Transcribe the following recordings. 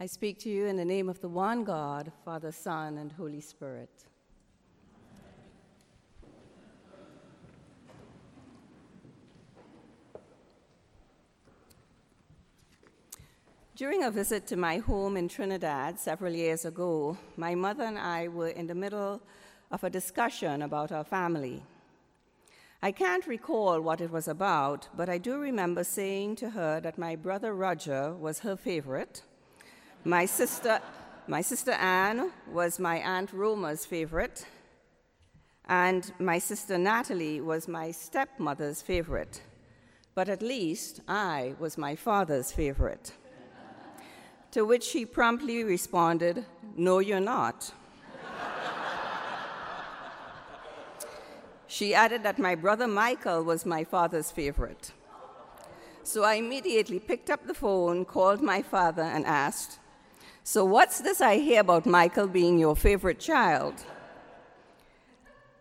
I speak to you in the name of the one God, Father, Son, and Holy Spirit. During a visit to my home in Trinidad several years ago, my mother and I were in the middle of a discussion about our family. I can't recall what it was about, but I do remember saying to her that my brother Roger was her favorite. My sister, my sister Anne was my Aunt Roma's favorite, and my sister Natalie was my stepmother's favorite. But at least I was my father's favorite. To which she promptly responded, No, you're not. she added that my brother Michael was my father's favorite. So I immediately picked up the phone, called my father, and asked, So what's this I hear about Michael being your favorite child?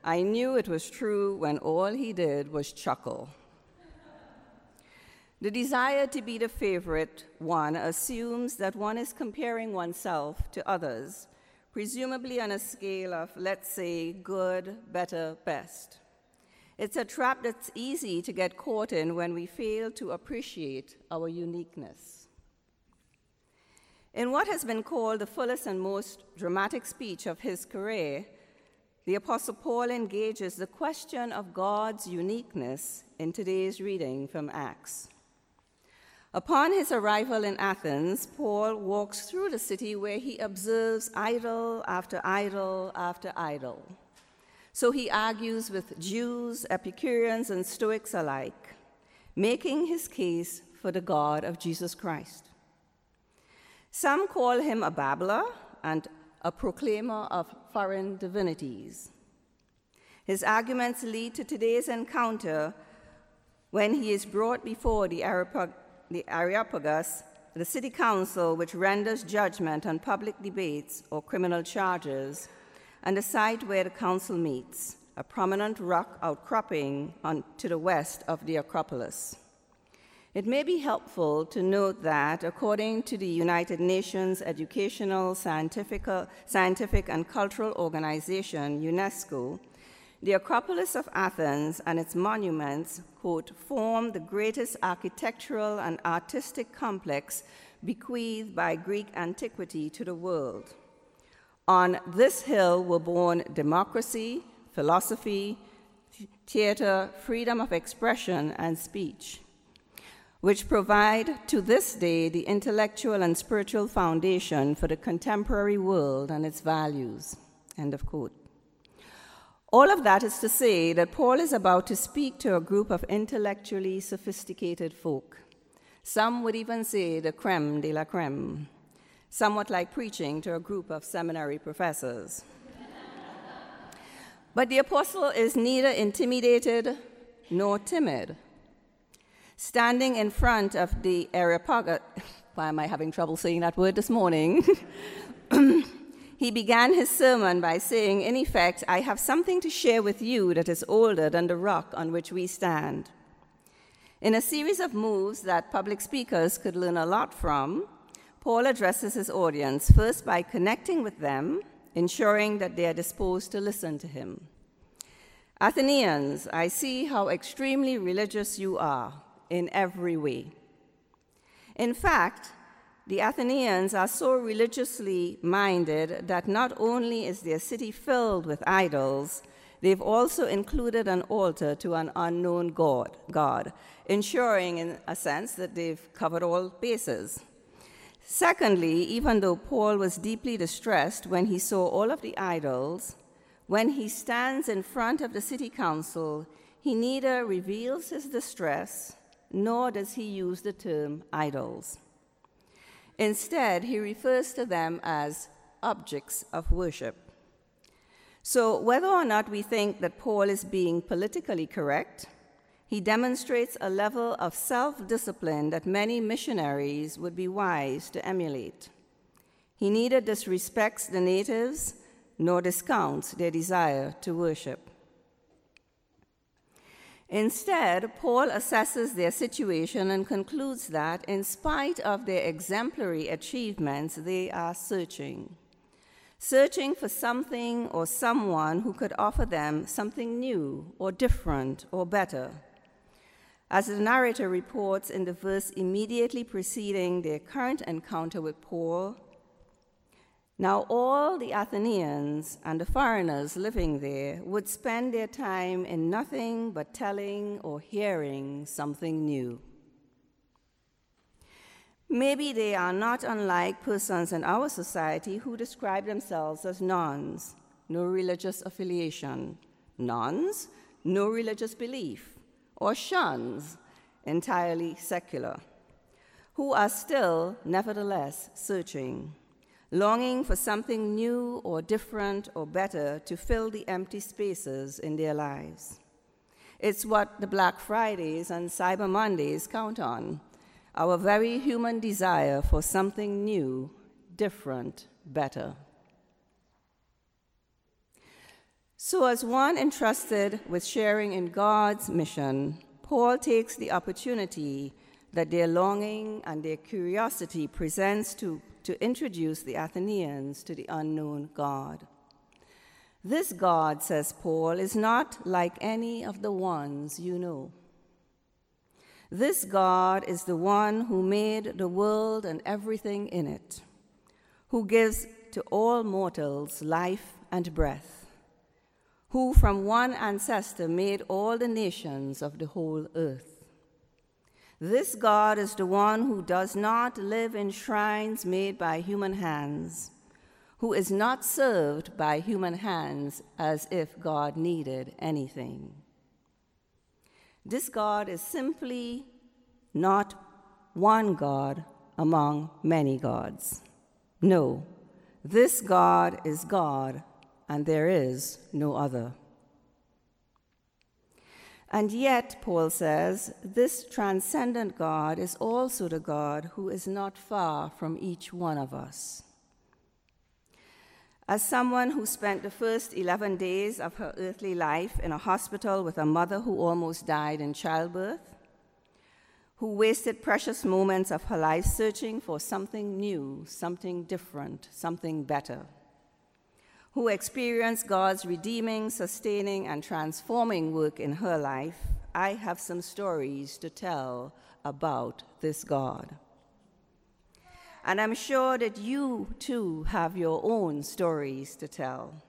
I knew it was true when all he did was chuckle. The desire to be the favorite one assumes that one is comparing oneself to others, presumably on a scale of, let's say, good, better, best. It's a trap that's easy to get caught in when we fail to appreciate our uniqueness. In what has been called the fullest and most dramatic speech of his career, the Apostle Paul engages the question of God's uniqueness in today's reading from Acts. Upon his arrival in Athens, Paul walks through the city where he observes idol after idol after idol. So he argues with Jews, Epicureans, and Stoics alike, making his case for the God of Jesus Christ. Some call him a babbler and a proclaimer of foreign divinities. His arguments lead to today's encounter when he is brought before the the Areopagus, the city council which renders judgment on public debates or criminal charges, and the site where the council meets, a prominent rock outcropping on, to the west of the Acropolis. It may be helpful to note that, according to the United Nations Educational, Scientific, Scientific and Cultural Organization, UNESCO, the Acropolis of Athens and its monuments, quote, form the greatest architectural and artistic complex bequeathed by Greek antiquity to the world. On this hill were born democracy, philosophy, theater, freedom of expression, and speech, which provide to this day the intellectual and spiritual foundation for the contemporary world and its values. End of quote. All of that is to say that Paul is about to speak to a group of intellectually sophisticated folk. Some would even say the creme de la creme, somewhat like preaching to a group of seminary professors. but the apostle is neither intimidated nor timid. Standing in front of the Areopagus, uh, why am I having trouble saying that word this morning? He began his sermon by saying, In effect, I have something to share with you that is older than the rock on which we stand. In a series of moves that public speakers could learn a lot from, Paul addresses his audience first by connecting with them, ensuring that they are disposed to listen to him. Athenians, I see how extremely religious you are in every way. In fact, the Athenians are so religiously minded that not only is their city filled with idols, they've also included an altar to an unknown god, god, ensuring, in a sense, that they've covered all bases. Secondly, even though Paul was deeply distressed when he saw all of the idols, when he stands in front of the city council, he neither reveals his distress nor does he use the term idols. Instead, he refers to them as objects of worship. So, whether or not we think that Paul is being politically correct, he demonstrates a level of self discipline that many missionaries would be wise to emulate. He neither disrespects the natives nor discounts their desire to worship. Instead, Paul assesses their situation and concludes that, in spite of their exemplary achievements, they are searching. Searching for something or someone who could offer them something new or different or better. As the narrator reports in the verse immediately preceding their current encounter with Paul, now all the Athenians and the foreigners living there would spend their time in nothing but telling or hearing something new. Maybe they are not unlike persons in our society who describe themselves as nones, no religious affiliation, nones, no religious belief, or shuns, entirely secular, who are still, nevertheless, searching, longing for something new or different or better to fill the empty spaces in their lives. It's what the Black Fridays and Cyber Mondays count on our very human desire for something new, different, better. So, as one entrusted with sharing in God's mission, Paul takes the opportunity that their longing and their curiosity presents to, to introduce the Athenians to the unknown God. This God, says Paul, is not like any of the ones you know. This God is the one who made the world and everything in it, who gives to all mortals life and breath who from one ancestor made all the nations of the whole earth. This God is the one who does not live in shrines made by human hands, who is not served by human hands as if God needed anything. This God is simply not one God among many gods. No, this God is God and there is no other. And yet, Paul says, this transcendent God is also the God who is not far from each one of us. As someone who spent the first 11 days of her earthly life in a hospital with a mother who almost died in childbirth, who wasted precious moments of her life searching for something new, something different, something better who experienced God's redeeming, sustaining, and transforming work in her life, I have some stories to tell about this God. And I'm sure that you too have your own stories to tell.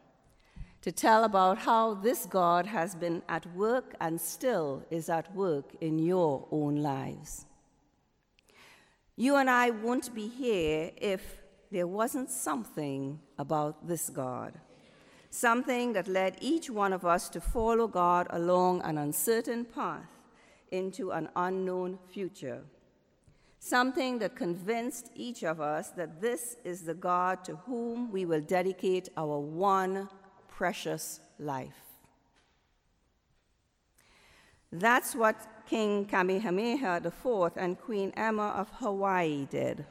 To tell about how this God has been at work and still is at work in your own lives. You and I won't be here if there wasn't something about this God, something that led each one of us to follow God along an uncertain path into an unknown future, something that convinced each of us that this is the God to whom we will dedicate our one precious life. That's what King Kamehameha IV and Queen Emma of Hawaii did.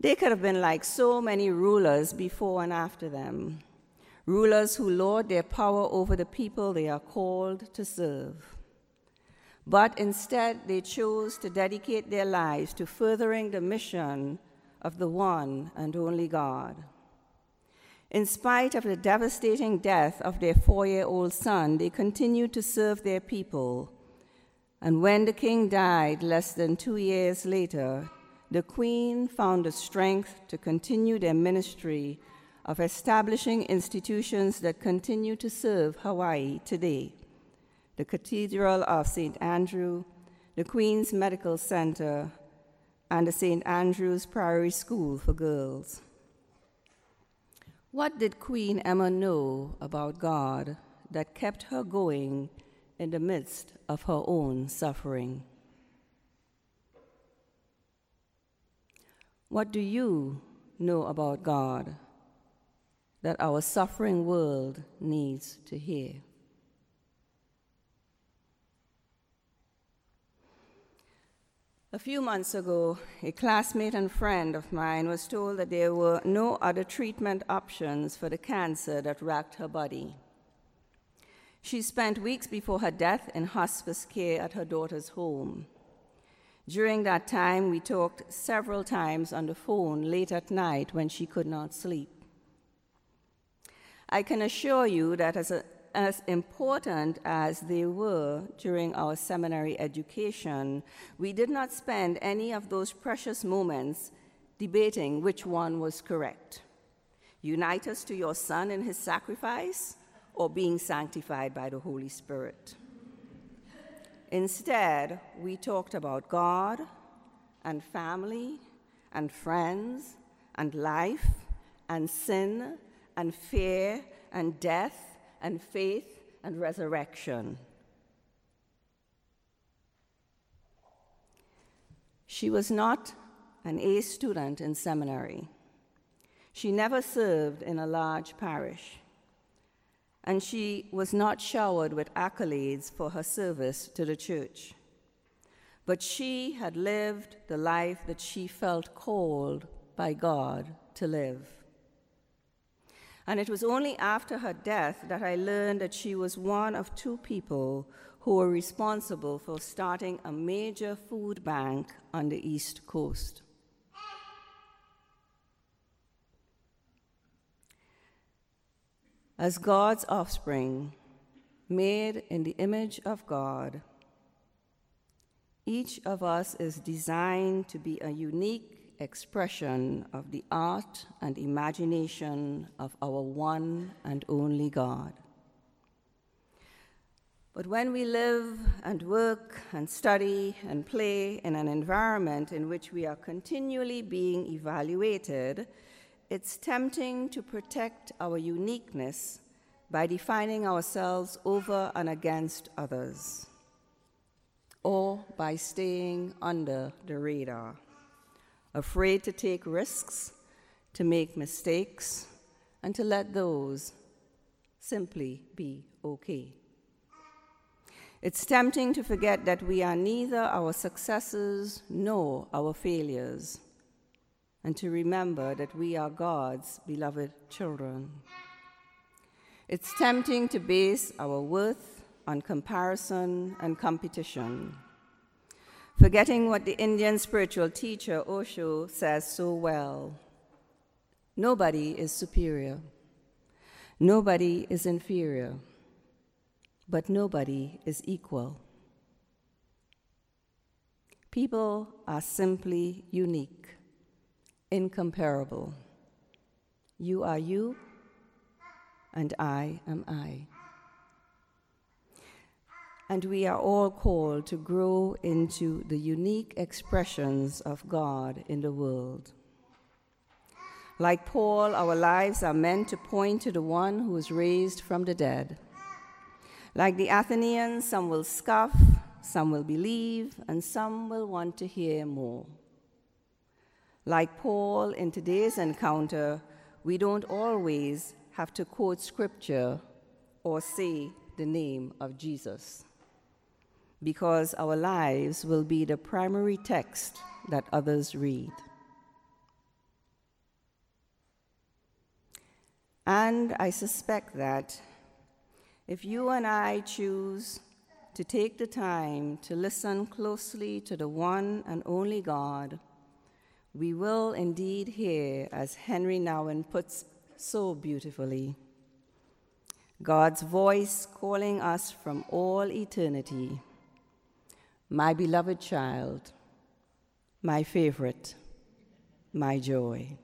They could have been like so many rulers before and after them, rulers who lord their power over the people they are called to serve. But instead, they chose to dedicate their lives to furthering the mission of the one and only God. In spite of the devastating death of their four year old son, they continued to serve their people. And when the king died less than two years later, the Queen found the strength to continue their ministry of establishing institutions that continue to serve Hawaii today the Cathedral of St. Andrew, the Queen's Medical Center, and the St. Andrew's Priory School for Girls. What did Queen Emma know about God that kept her going in the midst of her own suffering? What do you know about God that our suffering world needs to hear? A few months ago, a classmate and friend of mine was told that there were no other treatment options for the cancer that racked her body. She spent weeks before her death in hospice care at her daughter's home. During that time, we talked several times on the phone late at night when she could not sleep. I can assure you that as, a, as important as they were during our seminary education, we did not spend any of those precious moments debating which one was correct. Unite us to your Son in his sacrifice, or being sanctified by the Holy Spirit. Instead, we talked about God and family and friends and life and sin and fear and death and faith and resurrection. She was not an A student in seminary. She never served in a large parish and she was not showered with accolades for her service to the church. But she had lived the life that she felt called by God to live. And it was only after her death that I learned that she was one of two people who were responsible for starting a major food bank on the East Coast. As God's offspring, made in the image of God, each of us is designed to be a unique expression of the art and imagination of our one and only God. But when we live and work and study and play in an environment in which we are continually being evaluated, it's tempting to protect our uniqueness by defining ourselves over and against others, or by staying under the radar, afraid to take risks, to make mistakes, and to let those simply be okay. It's tempting to forget that we are neither our successes nor our failures and to remember that we are God's beloved children. It's tempting to base our worth on comparison and competition, forgetting what the Indian spiritual teacher Osho says so well nobody is superior, nobody is inferior, but nobody is equal. People are simply unique incomparable. You are you, and I am I. And we are all called to grow into the unique expressions of God in the world. Like Paul, our lives are meant to point to the one who was raised from the dead. Like the Athenians, some will scoff, some will believe, and some will want to hear more. Like Paul in today's encounter, we don't always have to quote scripture or say the name of Jesus because our lives will be the primary text that others read. And I suspect that if you and I choose to take the time to listen closely to the one and only God, we will indeed hear, as Henri Nouwen puts so beautifully, God's voice calling us from all eternity, my beloved child, my favorite, my joy.